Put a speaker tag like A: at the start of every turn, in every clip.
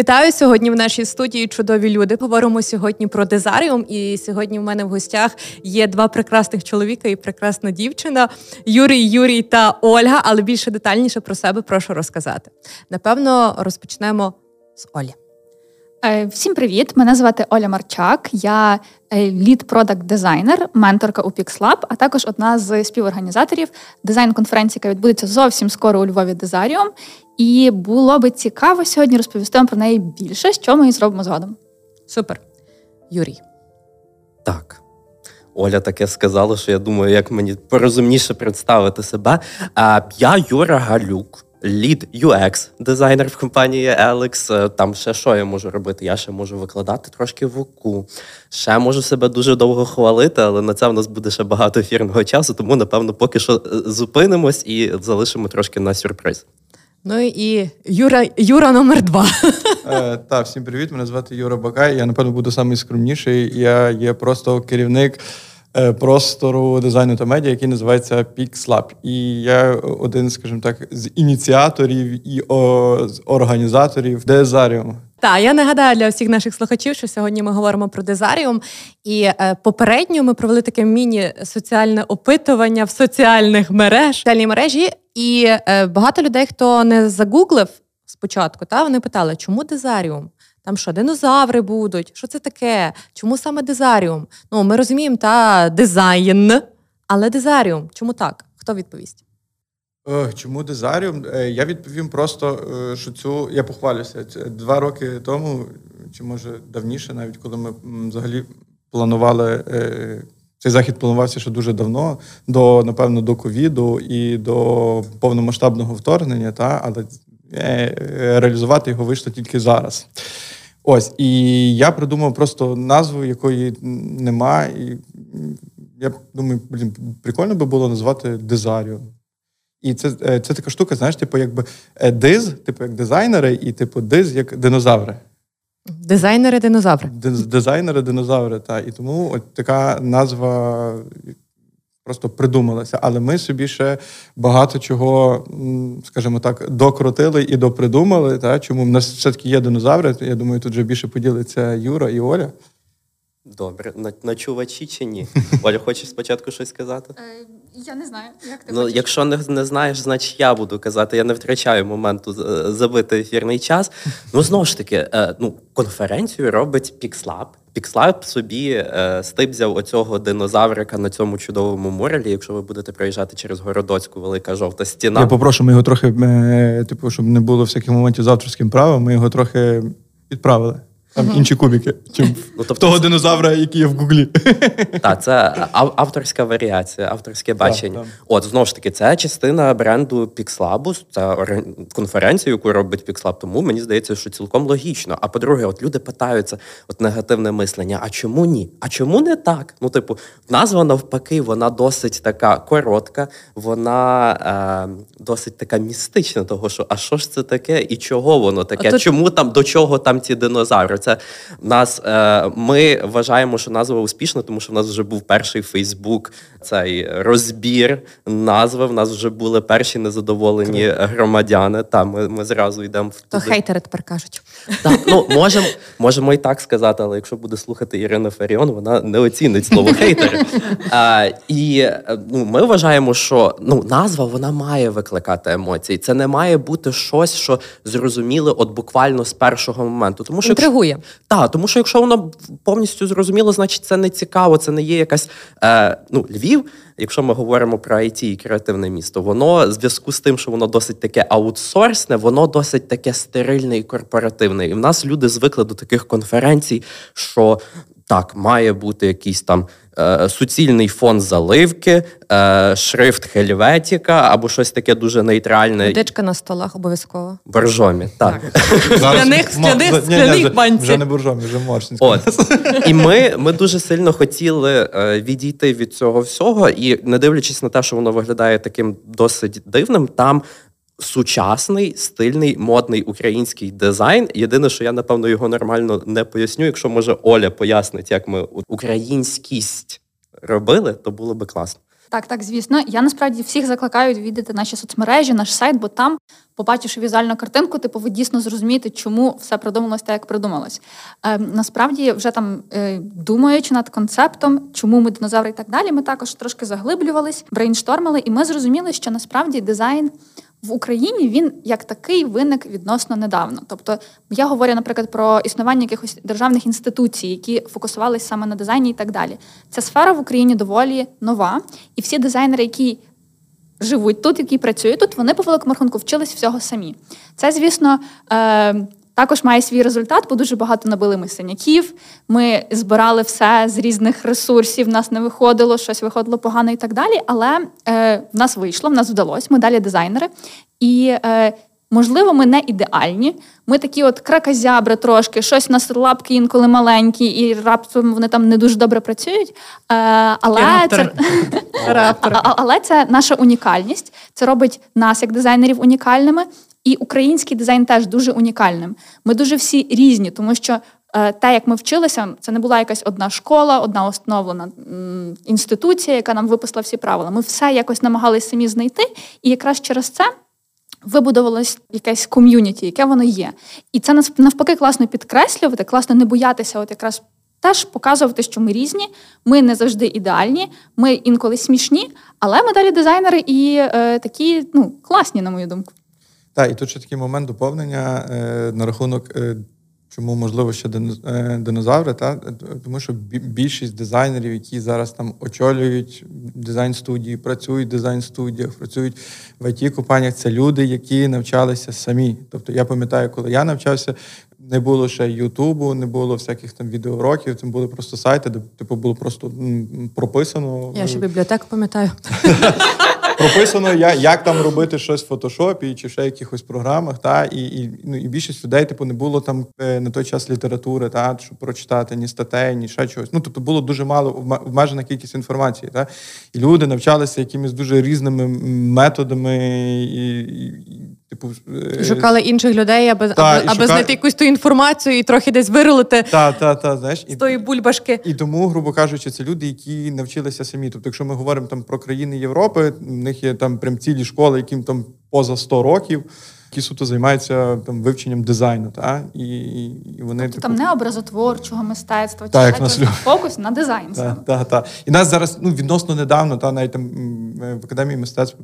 A: Вітаю сьогодні в нашій студії чудові люди. Говоримо сьогодні про дезаріум. І сьогодні в мене в гостях є два прекрасних чоловіка і прекрасна дівчина Юрій, Юрій та Ольга. Але більше детальніше про себе прошу розказати. Напевно, розпочнемо з Олі.
B: Е, всім привіт! Мене звати Оля Марчак. Я лід продакт дизайнер, менторка у PixLab, а також одна з співорганізаторів дизайн-конференції, яка відбудеться зовсім скоро у Львові Дезаріум. І було би цікаво сьогодні розповісти вам про неї більше, що ми і зробимо згодом.
A: Супер, Юрій.
C: Так. Оля таке сказала, що я думаю, як мені порозумніше представити себе. Я Юра Галюк лід UX дизайнер в компанії Alex. Е, там ще що я можу робити? Я ще можу викладати трошки в УКУ. Ще можу себе дуже довго хвалити, але на це в нас буде ще багато ефірного часу, тому напевно поки що е, зупинимось і залишимо трошки на сюрприз.
A: Ну і Юра Юра номер два.
D: Е, Так, всім привіт. Мене звати Юра Бакай. Я напевно буду найскромніший. Я є просто керівник. Е, простору дизайну та медіа, який називається PixLab. І я один, скажімо так, з ініціаторів і о, з організаторів Дезаріуму.
A: Так, я нагадаю для всіх наших слухачів, що сьогодні ми говоримо про дезаріум. І е, попередньо ми провели таке міні-соціальне опитування в соціальних мереж, соціальній мережі. І е, багато людей, хто не загуглив спочатку, та вони питали, чому дезаріум? Там що, динозаври будуть? Що це таке? Чому саме дизаріум? Ну, ми розуміємо, та дизайн, але дизаріум. Чому так? Хто відповість?
D: Чому дизаріум? Е, я відповім просто, е, що цю я похвалюся. Два роки тому, чи може давніше, навіть коли ми взагалі планували. Е, цей захід планувався ще дуже давно, до, напевно, до ковіду і до повномасштабного вторгнення, та, але реалізувати його вийшло тільки зараз. Ось, і я придумав просто назву, якої нема. І я думаю, блін, прикольно би було назвати Дизаріо. І це е, це така штука, знаєш, типу, якби е, диз, типу як дизайнери, і типу диз як динозаври.
A: Дизайнери-динозаври.
D: Дизайнери-динозаври, так. І тому от така назва просто придумалася. Але ми собі ще багато чого, скажімо так, докрутили і допридумали. Та? Чому в нас все-таки є динозаври? Я думаю, тут вже більше поділиться Юра і Оля.
C: Добре, начувачі чи ні? Оля, хочеш спочатку щось сказати?
B: Е, я не знаю. як ти
C: Ну,
B: хочеш.
C: Якщо не не знаєш, значить я буду казати. Я не втрачаю моменту е, забити ефірний час. Ну, знову ж таки, е, ну, конференцію робить PixLab. PixLab собі е, стибзяв оцього динозаврика на цьому чудовому морелі. Якщо ви будете проїжджати через Городоцьку, велика жовта стіна.
D: Я попрошу, ми його трохи, типу, щоб не було всяких моментів з авторським правом, ми його трохи відправили. Там uh-huh. інші кубики, чим ну, тобто того це... динозавра, який є в Гуглі.
C: Так, це авторська варіація, авторське бачення. Так, так. От знову ж таки, це частина бренду PixLab, це конференція, яку робить PixLab, Тому мені здається, що цілком логічно. А по-друге, от люди питаються, от негативне мислення: а чому ні? А чому не так? Ну, типу, назва навпаки, вона досить така коротка, вона е, досить така містична, того що а що ж це таке і чого воно таке? Тут... Чому там до чого там ці динозаври? Це нас е, ми вважаємо, що назва успішна, тому що в нас вже був перший Фейсбук, цей розбір назви. В нас вже були перші незадоволені громадяни. Та ми ми зразу йдемо в
A: то хейтери тепер кажуть.
C: Так, ну можемо можемо і так сказати, але якщо буде слухати Ірина Фаріон, вона не оцінить слово хейтери. А, І ну, ми вважаємо, що ну назва вона має викликати емоції. Це не має бути щось, що зрозуміли от буквально з першого моменту.
A: Тому що інтригує.
C: Так, тому що якщо воно повністю зрозуміло, значить це не цікаво, це не є якась е, ну Львів. Якщо ми говоримо про IT і креативне місто, воно в зв'язку з тим, що воно досить таке аутсорсне, воно досить таке стерильне і корпоративне. І в нас люди звикли до таких конференцій, що так, має бути якийсь там е, суцільний фон заливки, е, шрифт Хельветіка або щось таке дуже нейтральне.
A: Водичка на столах обов'язково.
C: Боржомі, так.
A: Скляних скляних банці.
D: Вже не боржомі, вже морщинські.
C: От. І ми ми дуже сильно хотіли е, відійти від цього всього, і не дивлячись на те, що воно виглядає таким досить дивним, там сучасний, стильний, модний український дизайн. Єдине, що я напевно його нормально не поясню. Якщо може Оля пояснить, як ми українськість робили, то було би класно.
B: Так, так, звісно. Я насправді всіх закликаю відвідати наші соцмережі, наш сайт, бо там, побачивши візуальну картинку, типу, ви дійсно зрозумієте, чому все придумалось так, як придумалось. Е, Насправді, вже там е, думаючи над концептом, чому ми динозаври і так далі, ми також трошки заглиблювались, брейнштормили, і ми зрозуміли, що насправді дизайн. В Україні він як такий виник відносно недавно. Тобто я говорю, наприклад, про існування якихось державних інституцій, які фокусувалися саме на дизайні і так далі. Ця сфера в Україні доволі нова, і всі дизайнери, які живуть тут, які працюють тут, вони по великому рахунку вчились всього самі. Це, звісно, е, також має свій результат, бо дуже багато набили ми синяків. Ми збирали все з різних ресурсів, в нас не виходило, щось виходило погано і так далі. Але е, в нас вийшло, в нас вдалося. Ми далі дизайнери. І е, можливо, ми не ідеальні. Ми такі, от кракозябри трошки, щось у нас лапки інколи маленькі, і раптом вони там не дуже добре працюють. Е, але це але це наша унікальність. Це робить нас як дизайнерів унікальними. І український дизайн теж дуже унікальним. Ми дуже всі різні, тому що те, як ми вчилися, це не була якась одна школа, одна установлена інституція, яка нам виписала всі правила. Ми все якось намагалися самі знайти, і якраз через це. Вибудувалось якесь ком'юніті, яке воно є. І це навпаки класно підкреслювати, класно не боятися, от якраз теж показувати, що ми різні, ми не завжди ідеальні, ми інколи смішні, але ми далі дизайнери і е, такі ну, класні, на мою думку.
D: Так, і тут ще такий момент доповнення е, на рахунок, е, чому можливо ще е, динозаври, та? тому що більшість дизайнерів, які зараз там очолюють дизайн-студії, працюють в дизайн-студіях, працюють в it компаніях це люди, які навчалися самі. Тобто я пам'ятаю, коли я навчався. Не було ще Ютубу, не було всяких там відеоуроків, там були просто сайти, де типу було просто прописано.
A: Я ще бібліотеку пам'ятаю.
D: прописано, як там робити щось в фотошопі чи ще якихось програмах. Та І і, ну, і більшість людей, типу, не було там е, на той час літератури, та щоб прочитати ні статей, ні ще чогось. Ну тобто було дуже мало обмежена кількість інформації. Та? І люди навчалися якимись дуже різними методами і. і
A: Типу, е, Шукали інших людей, аби та, аби, аби шукали... знайти якусь ту інформацію і трохи десь вирулити
D: та, та, та, знаєш,
A: з тої бульбашки.
D: І тому, грубо кажучи, це люди, які навчилися самі. Тобто, якщо ми говоримо там про країни Європи, в них є там прям цілі школи, яким там поза 100 років які суто займаються там вивченням дизайну. Та? І, і вони
B: тобто, типу... там не образотворчого мистецтва,
D: та, як нас...
B: фокус на дизайн.
D: Та, та, та. І нас зараз ну, відносно недавно, та навіть там в академії мистецтв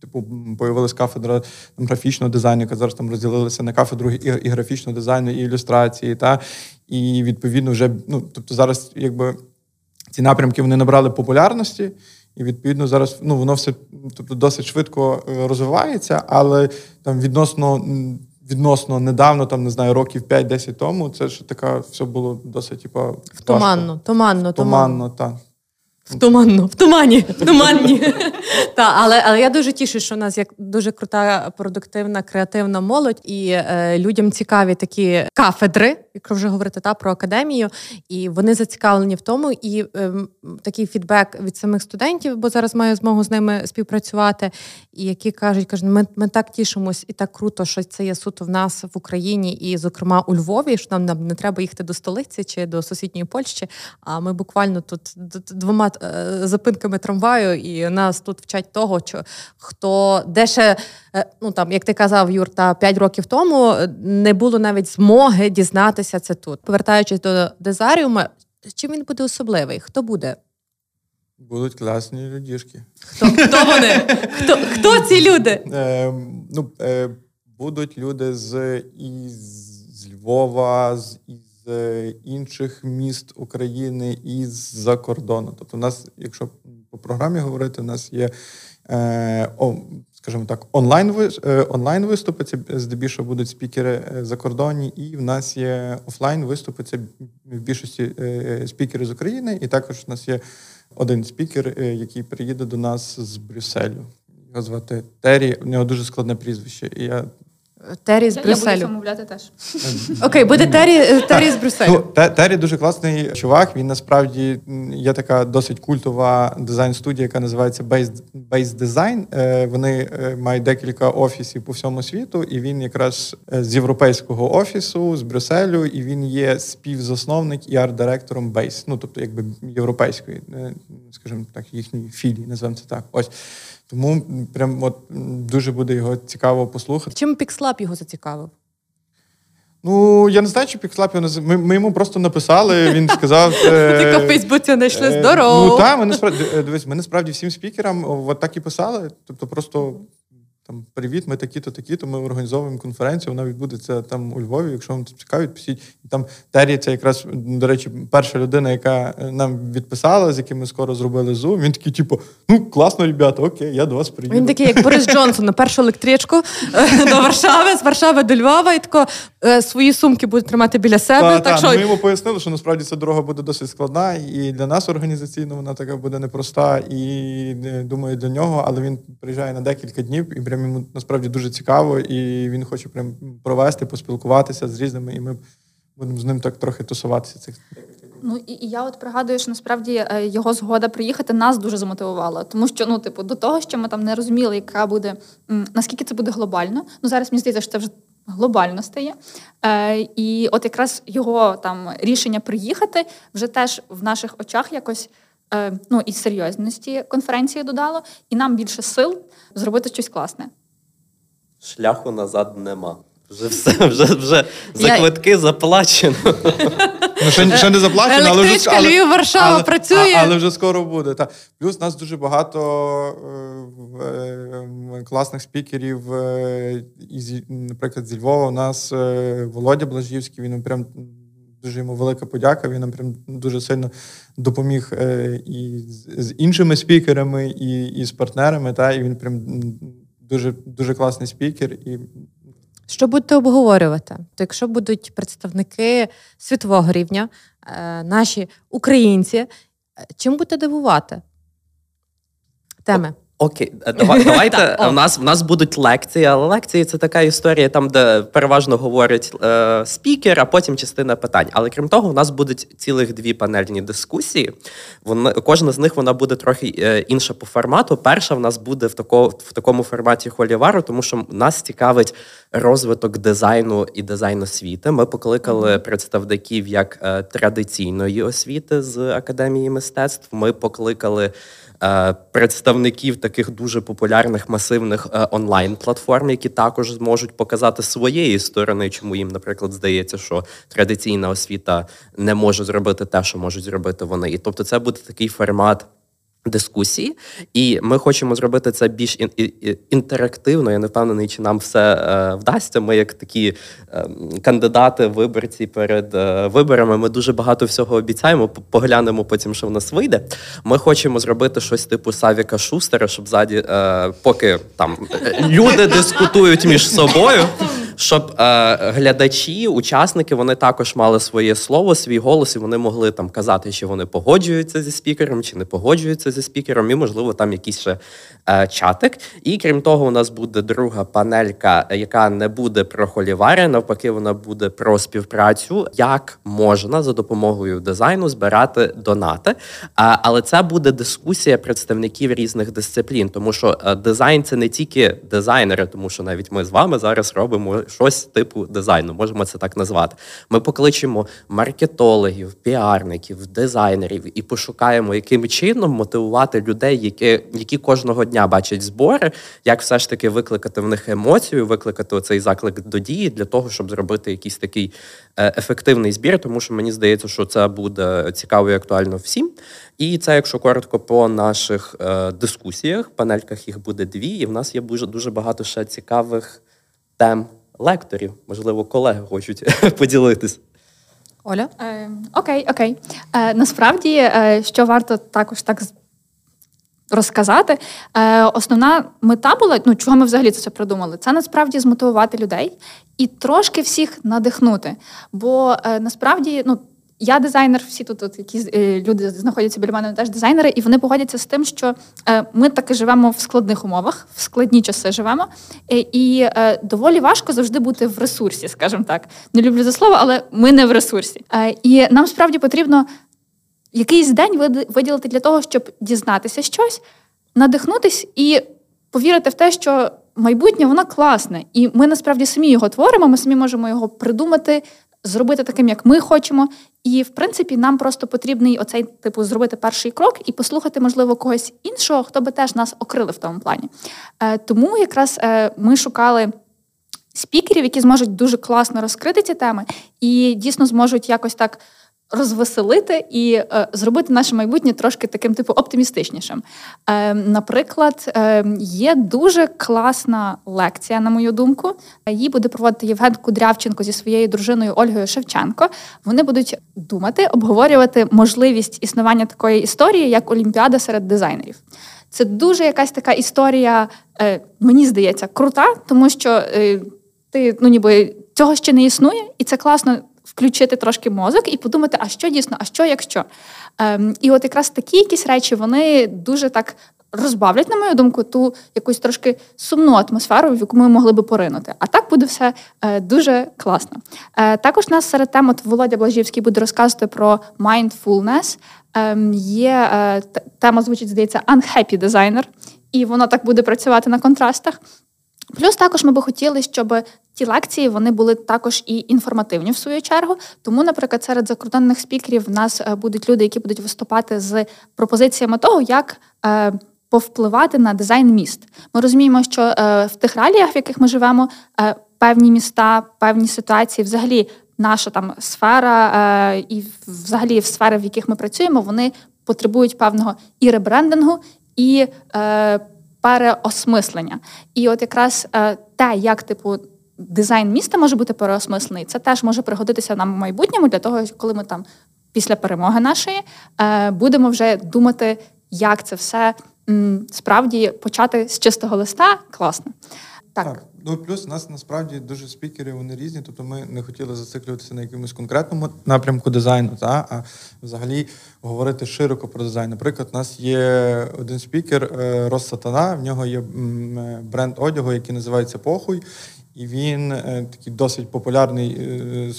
D: типу появилась кафедра там, графічного дизайну, яка зараз там розділилася на кафедру і, і графічного дизайну, і ілюстрації. Та? І відповідно вже ну, тобто зараз, якби ці напрямки вони набрали популярності. І відповідно зараз ну воно все тобто досить швидко е, розвивається, але там відносно відносно недавно, там не знаю, років 5-10 тому, це ж така все було досить типа
A: туманно, туманно,
D: туманно, так.
A: В туманно, в тумані, в туманні. Та, але але я дуже тішу, що у нас є дуже крута, продуктивна, креативна молодь, і е, людям цікаві такі кафедри, якщо вже говорити та про академію, і вони зацікавлені в тому. І е, такий фідбек від самих студентів, бо зараз маю змогу з ними співпрацювати, і які кажуть, кажуть, ми ми так тішимось і так круто, що це є суто в нас в Україні, і, зокрема, у Львові, що нам, нам не треба їхати до столиці чи до сусідньої Польщі. А ми буквально тут двома е, зупинками трамваю, і нас тут вчать того, що хто де ще, е, ну там, як ти казав, Юр, та 5 років тому не було навіть змоги дізнатися це тут. Повертаючись до дезаріума, чим він буде особливий? Хто буде?
D: Будуть класні людішки.
A: Хто хто вони? Хто хто ці люди?
D: Е, ну, е, Будуть люди з із з Львова, з е, інших міст України і з-за кордону. Тобто, у нас, якщо по програмі говорити, у нас є е, о, скажімо так, онлайн е, онлайн виступи. Це здебільшого будуть спікери е, закордонні, і в нас є офлайн виступи. Це в більшості е, спікери з України, і також у нас є один спікер, який приїде до нас з Брюсселю. Його звати Террі. У нього дуже складне прізвище. І я
A: Террі з
B: Я, я буду замовляти теж.
A: Окей, буде Террі, е, Террі з Брюсселю.
D: Ну, Террі дуже класний чувак. Він насправді є така досить культова дизайн-студія, яка називається Base, Base Design. Е, Вони е, мають декілька офісів по всьому світу, і він якраз з європейського офісу, з Брюсселю, і він є співзасновник і арт-директором Base. Ну, тобто, якби європейської, скажімо так, їхньої філії, називаємо це так. Ось. Тому прям от дуже буде його цікаво послухати.
A: Чим Пікслаб його зацікавив?
D: Ну, я не знаю, чи Пікслап його наз... ми, ми йому просто написали, він сказав. е,
A: Тільки в Фейсбуці знайшли
D: е,
A: здорово.
D: Ну так, ми насправді е, дивись, ми насправді всім спікерам от так і писали. Тобто, просто там привіт, ми такі-то, такі-то. Ми організовуємо конференцію. Вона відбудеться там у Львові. Якщо вам це цікавить, пишіть. І там Террі, це якраз до речі, перша людина, яка е, нам відписала, з яким ми скоро зробили зум. Він такий, типу, ну класно, ребята, окей, я до вас приїду.
A: Він такий, як Борис Джонсон, на першу електричку е, до Варшави, з Варшави до Львова, і тако е, свої сумки буде тримати біля себе.
D: Та,
A: так
D: та,
A: що
D: Ми йому пояснили, що насправді ця дорога буде досить складна, і для нас організаційно вона така буде непроста, і думаю, для нього, але він приїжджає на декілька днів, і прям йому насправді дуже цікаво, і він хоче прям провести, поспілкуватися з різними, і ми будемо з ним так трохи тусуватися. Цих
B: Ну і, і я от пригадую, що насправді е, його згода приїхати нас дуже замотивувала. Тому що ну, типу, до того, що ми там не розуміли, яка буде наскільки це буде глобально. Ну зараз мені здається, що це вже глобально стає. Е, і от якраз його там рішення приїхати вже теж в наших очах якось. Е, Ну і серйозності конференції додало, і нам більше сил зробити щось класне.
C: Шляху назад нема. Вже все, вже, вже за
A: Я-
C: квитки заплачено.
D: Ну, ще, ще не заплачено, але вже але-
A: Львів, Варшава
D: але,
A: працює.
D: а- але вже скоро буде. Та. Плюс нас дуже багато е, е, класних спікерів. Е, із, наприклад, зі Львова у нас е, Володя Блажівський, він прям. Дуже йому велика подяка. Він нам прям дуже сильно допоміг е, і з, іншими спікерами, і, і з партнерами. Та, і він прям дуже, дуже класний спікер. І
A: Що будете обговорювати? То якщо будуть представники світового рівня, е, наші українці, е, чим будете дивувати? Теми.
C: Окей, е, давай, давайте. У нас, в нас будуть лекції, але лекції це така історія, там, де переважно говорить е, спікер, а потім частина питань. Але крім того, у нас будуть цілих дві панельні дискусії. Вони, кожна з них вона буде трохи е, інша по формату. Перша в нас буде в, тако, в такому форматі холівару, тому що нас цікавить розвиток дизайну і дизайн освіти. Ми покликали представників як е, традиційної освіти з академії мистецтв. Ми покликали представників таких дуже популярних масивних е, онлайн-платформ, які також зможуть показати своєї сторони, чому їм, наприклад, здається, що традиційна освіта не може зробити те, що можуть зробити вони. І тобто, це буде такий формат. Дискусії, і ми хочемо зробити це більш ін- інтерактивно. Я не впевнений, чи нам все е, вдасться. Ми, як такі е, кандидати, виборці перед е, виборами, ми дуже багато всього обіцяємо. Поглянемо потім, що в нас вийде. Ми хочемо зробити щось типу Савіка Шустера, щоб ззаді, поки там люди дискутують між собою. Щоб е, глядачі, учасники, вони також мали своє слово, свій голос, і вони могли там казати, чи вони погоджуються зі спікером, чи не погоджуються зі спікером, і можливо там якийсь ще е, чатик. І крім того, у нас буде друга панелька, яка не буде про холівари, навпаки, вона буде про співпрацю, як можна за допомогою дизайну збирати донати. А, але це буде дискусія представників різних дисциплін, тому що е, дизайн це не тільки дизайнери, тому що навіть ми з вами зараз робимо щось типу дизайну, можемо це так назвати. Ми покличемо маркетологів, піарників, дизайнерів і пошукаємо, яким чином мотивувати людей, які, які кожного дня бачать збори, як все ж таки викликати в них емоцію, викликати оцей заклик до дії для того, щоб зробити якийсь такий е, ефективний збір, тому що мені здається, що це буде цікаво і актуально всім. І це, якщо коротко, по наших е, дискусіях, панельках їх буде дві, і в нас є дуже, дуже багато ще цікавих тем лекторів. Можливо, колеги хочуть поділитись.
A: Оля?
B: Е, окей, окей. Е, насправді, е, що варто також так розказати, е, основна мета була, ну чого ми взагалі це все придумали, це насправді змотивувати людей і трошки всіх надихнути. Бо е, насправді, ну. Я дизайнер, всі тут, тут які е, люди знаходяться біля мене, теж дизайнери, і вони погодяться з тим, що е, ми таки живемо в складних умовах, в складні часи живемо, і доволі важко завжди бути в ресурсі, скажімо так. Не люблю за слово, але ми не в ресурсі. І нам справді потрібно якийсь день виділити для того, щоб дізнатися щось, надихнутись і повірити в те, що майбутнє воно класне, і ми насправді самі його творимо. Ми самі можемо його придумати, зробити таким, як ми хочемо. І в принципі, нам просто потрібний оцей типу зробити перший крок і послухати, можливо, когось іншого, хто би теж нас окрили в тому плані. Е, Тому якраз е, ми шукали. Спікерів, які зможуть дуже класно розкрити ці теми, і дійсно зможуть якось так розвеселити і е, зробити наше майбутнє трошки таким типу оптимістичнішим. Е, Наприклад, е, є дуже класна лекція, на мою думку. Її буде проводити Євген Кудрявченко зі своєю дружиною Ольгою Шевченко. Вони будуть думати, обговорювати можливість існування такої історії, як Олімпіада серед дизайнерів. Це дуже якась така історія, е, мені здається, крута, тому що е, ти ну ніби цього ще не існує, і це класно включити трошки мозок і подумати, а що дійсно, а що якщо. Ем, І от якраз такі якісь речі вони дуже так. Розбавлять, на мою думку, ту якусь трошки сумну атмосферу, в яку ми могли би поринути. А так буде все е, дуже класно. Е, Також нас серед тем от Володя Блажівський буде розказувати про mindfulness. Е, Є е, тема звучить, здається, unhappy designer, і воно так буде працювати на контрастах. Плюс також ми би хотіли, щоб ті лекції вони були також і інформативні в свою чергу. Тому, наприклад, серед закордонних спікерів в нас е, будуть люди, які будуть виступати з пропозиціями того, як е, повпливати на дизайн міст. Ми розуміємо, що е, в тих реаліях, в яких ми живемо, певні міста, певні ситуації, взагалі, наша там сфера і взагалі в сфери, в яких ми працюємо, вони потребують певного і ребрендингу, і переосмислення. І от якраз те, як типу дизайн міста може бути переосмислений. Це теж може пригодитися нам в майбутньому для того, коли ми там після перемоги нашої е, будемо вже думати, як це все справді почати з чистого листа. Класно.
D: Так. так. Ну плюс у нас насправді дуже спікери, вони різні, тобто ми не хотіли зациклюватися на якомусь конкретному напрямку дизайну, та, а взагалі говорити широко про дизайн. Наприклад, у нас є один спікер е, Рос Сатана, в нього є бренд одягу, який називається Похуй. І він е, такий досить популярний е,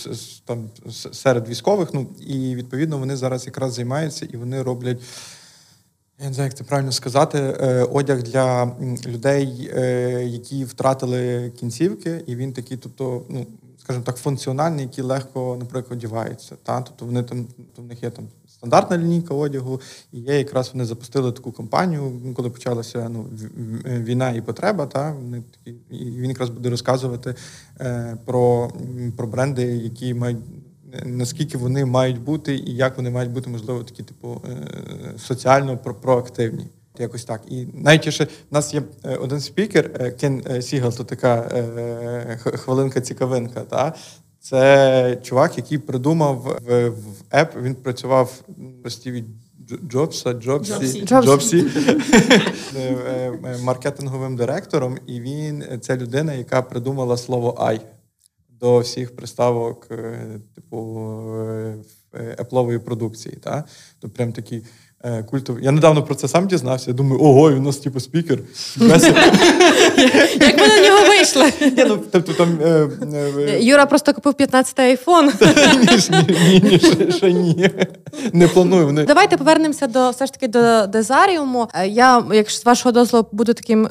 D: там серед військових. Ну і відповідно вони зараз якраз займаються і вони роблять. Я не знаю, як це правильно сказати, е, одяг для людей, які втратили кінцівки, і він такий, тобто, ну скажімо так, функціональний, який легко, наприклад, одівається. Та? Тобто вони там, тобто в них є там стандартна лінійка одягу, і є якраз вони запустили таку кампанію, коли почалася ну, війна і потреба. Та вони такі, і він якраз буде розказувати е, про, про бренди, які мають. Наскільки вони мають бути, і як вони мають бути, можливо, такі, типу, е, соціально проактивні. Якось так. І найчіше в нас є е, один спікер, е, Кен Сігал, то така хвилинка-цікавинка. Та? Це чувак, який придумав в, в еп. Він працював в Стіві Джобса, Джобсі, Джобсі е, е, маркетинговим директором, і він це людина, яка придумала слово «ай» до всіх приставок, е, типу еплової продукції. Та? То прям такий Е, культовий. Я недавно про це сам дізнався. Я думаю, ого, він у нас типу спікер.
A: Як ми на нього вийшли?
D: Ну, тобто
A: е, е, Юра просто купив 15-й айфон.
D: Ні, ні, ще ні. Не планую.
A: Давайте повернемося до все ж таки до Дезаріуму. Я, якщо з вашого дозволу, буду таким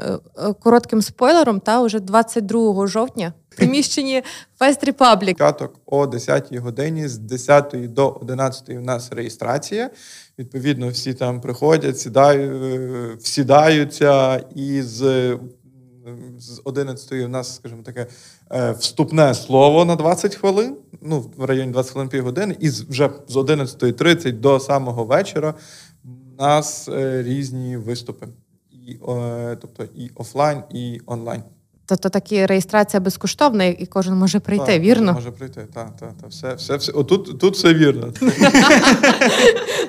A: коротким спойлером, та уже 22 жовтня. В приміщенні Fest Republic.
D: Початок о 10-й годині з 10 до 11 у нас реєстрація. Відповідно, всі там приходять, сідають, всідаються, і з з 11 у нас, скажімо таке, е, вступне слово на 20 хвилин, ну, в районі 20 хвилин півгодини, і вже з 11.30 до самого вечора у нас е, різні виступи. І, Тобто і офлайн, і онлайн.
A: Тобто такі реєстрація безкоштовна, і кожен може прийти, так, вірно?
D: Може прийти, так, так, так. Все, все, все. Отут тут все вірно.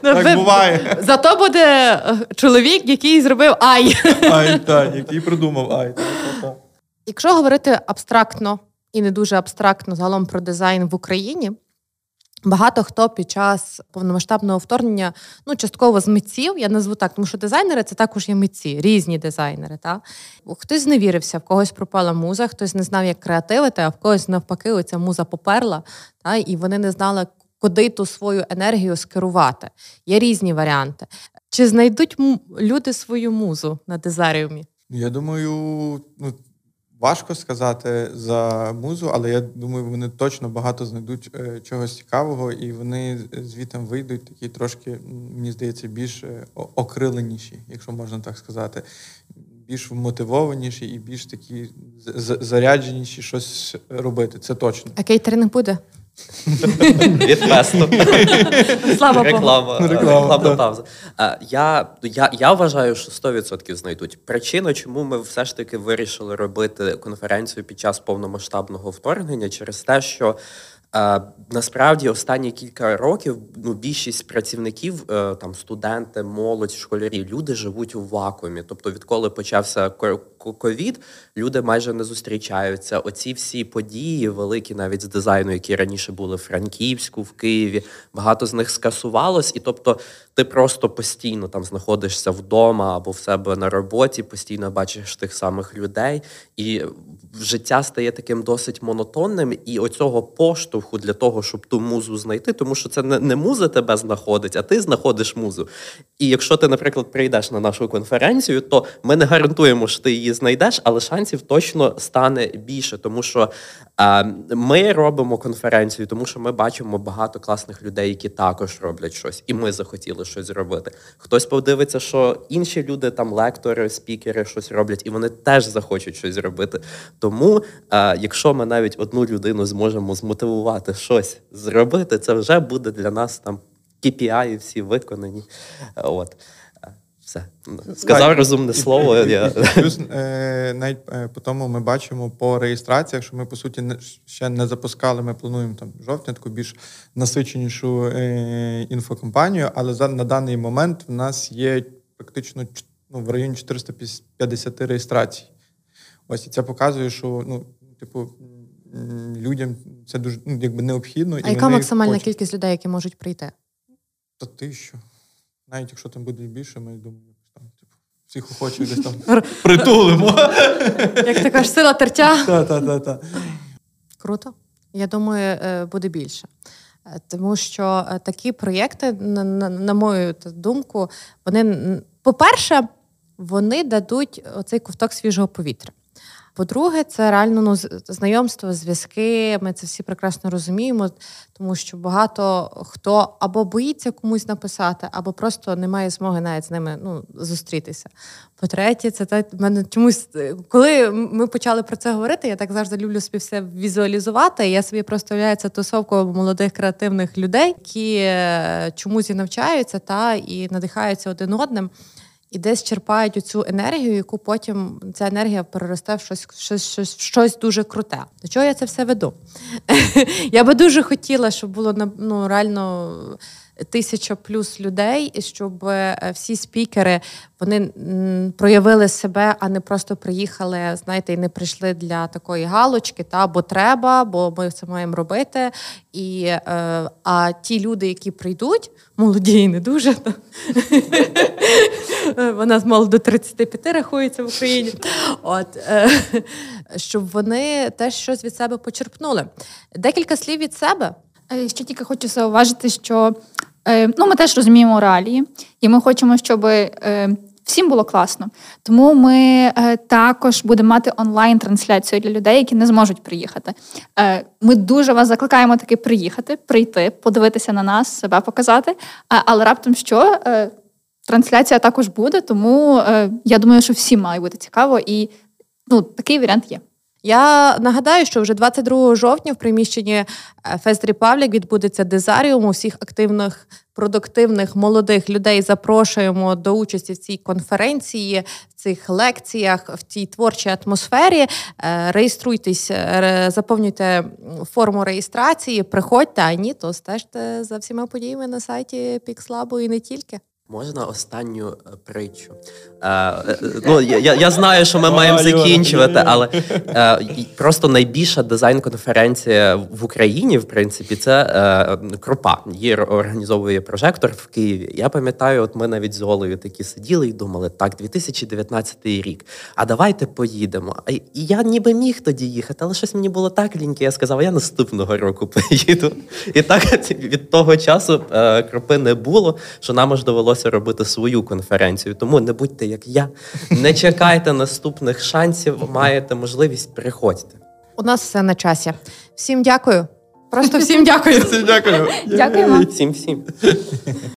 D: Ну, так буває.
A: Зато буде е, чоловік, який зробив ай.
D: Ай, так, який придумав ай.
A: Якщо говорити абстрактно і не дуже абстрактно загалом про дизайн в Україні, Багато хто під час повномасштабного вторгнення, ну частково з митців, я назву так, тому що дизайнери це також є митці, різні дизайнери. Та? Хтось зневірився, в когось пропала муза, хтось не знав, як креативити, а в когось навпаки, оця муза поперла, та? і вони не знали, куди ту свою енергію скерувати. Є різні варіанти. Чи знайдуть люди свою музу на дизаріумі?
D: Я думаю, ну важко сказати за музу, але я думаю, вони точно багато знайдуть е, чогось цікавого, і вони звітом вийдуть такі трошки, мені здається, більш е, окриленіші, якщо можна так сказати. Більш вмотивованіші і більш такі зарядженіші щось робити. Це точно.
A: А кейтеринг буде?
C: Від фесту.
A: Слава
C: Реклама, реклама Рекламна пауза. Я я, я вважаю, що 100% знайдуть. Причина, чому ми все ж таки вирішили робити конференцію під час повномасштабного вторгнення, через те, що Насправді останні кілька років ну більшість працівників, е, там студенти, молодь, школярі, люди живуть у вакуумі. Тобто, відколи почався ковід, люди майже не зустрічаються. Оці всі події, великі, навіть з дизайну, які раніше були в Франківську, в Києві, багато з них скасувалось, і тобто ти просто постійно там знаходишся вдома або в себе на роботі, постійно бачиш тих самих людей, і життя стає таким досить монотонним. І оцього поштовху для того, щоб ту музу знайти, тому що це не, не муза тебе знаходить, а ти знаходиш музу. І якщо ти, наприклад, прийдеш на нашу конференцію, то ми не гарантуємо, що ти її знайдеш, але шансів точно стане більше, тому що е, ми робимо конференцію, тому що ми бачимо багато класних людей, які також роблять щось, і ми захотіли щось зробити. Хтось подивиться, що інші люди, там лектори, спікери, щось роблять, і вони теж захочуть щось зробити. Тому, е, якщо ми навіть одну людину зможемо змотивувати щось зробити, це вже буде для нас там KPI всі виконані. От. Все. Сказав так, розумне слово.
D: Я... Плюс е, навіть е, по тому ми бачимо по реєстраціях, що ми, по суті, не, ще не запускали, ми плануємо там жовтня таку більш насиченішу е, інфокомпанію, але за, на даний момент в нас є практично ну, в районі 450 реєстрацій. Ось і це показує, що ну, типу, людям це дуже ну, якби необхідно.
A: А і яка максимальна хочуть... кількість людей, які можуть прийти?
D: Та тисячу. Навіть якщо там буде більше, ми думаємо, там, типу, всіх охочих десь там притулимо.
A: Як така ж сила тертя.
D: Так-так-так.
A: Круто. Я думаю, е, буде більше. Е, тому що е, такі проєкти, на, на, на мою думку, вони, по-перше, вони дадуть оцей ковток свіжого повітря. По-друге, це реально ну, знайомство, зв'язки. Ми це всі прекрасно розуміємо, тому що багато хто або боїться комусь написати, або просто не має змоги навіть з ними ну, зустрітися. По-третє, це та мене чомусь, коли ми почали про це говорити, я так завжди люблю собі все візуалізувати. Я собі просто уявляю це тусовку молодих креативних людей, які е, чомусь і навчаються та і надихаються один одним і десь черпають цю енергію, яку потім ця енергія переросте в щось щось, щось, щось дуже круте. До чого я це все веду? Я би дуже хотіла, щоб було ну, реально тисяча плюс людей, і щоб е, всі спікери вони проявили себе, а не просто приїхали, знаєте, і не прийшли для такої галочки, та бо треба, бо ми це маємо робити. І, е, А ті люди, які прийдуть, молоді і не дуже. Вона з молоду 35 рахується в Україні. От, е, Щоб вони теж щось від себе почерпнули. Декілька слів від себе.
B: Ще тільки хочу зауважити, що ну, ми теж розуміємо реалії, і ми хочемо, щоб е, всім було класно. Тому ми е, також будемо мати онлайн-трансляцію для людей, які не зможуть приїхати. Е, ми дуже вас закликаємо таки приїхати, прийти, подивитися на нас, себе показати. але раптом що е, трансляція також буде, тому я думаю, що всім має бути цікаво, і ну, такий варіант є.
A: Я нагадаю, що вже 22 жовтня в приміщенні Fest Republic відбудеться дизаріум. Усіх активних, продуктивних молодих людей запрошуємо до участі в цій конференції, в цих лекціях, в цій творчій атмосфері. Е, реєструйтесь, е, заповнюйте форму реєстрації, приходьте, а ні, то стежте за всіма подіями на сайті Пікслабу і не тільки.
C: Можна останню е, притчу. Е, е, ну, Я я знаю, що ми маємо закінчувати, але е, просто найбільша дизайн-конференція в Україні, в принципі, це е, Крупа. Її організовує прожектор в Києві. Я пам'ятаю, от ми навіть з Олею такі сиділи і думали, так, 2019 рік, а давайте поїдемо. І я ніби міг тоді їхати, але щось мені було так ліньке. Я сказав, я наступного року поїду. І так від того часу е, кропи не було, що нам аж довелося довелося робити свою конференцію. Тому не будьте як я, не чекайте наступних шансів. Маєте можливість приходьте.
A: У нас все на часі. Всім дякую. Просто всім дякую.
D: Всім дякую.
B: Дякуємо.
C: Всім всім.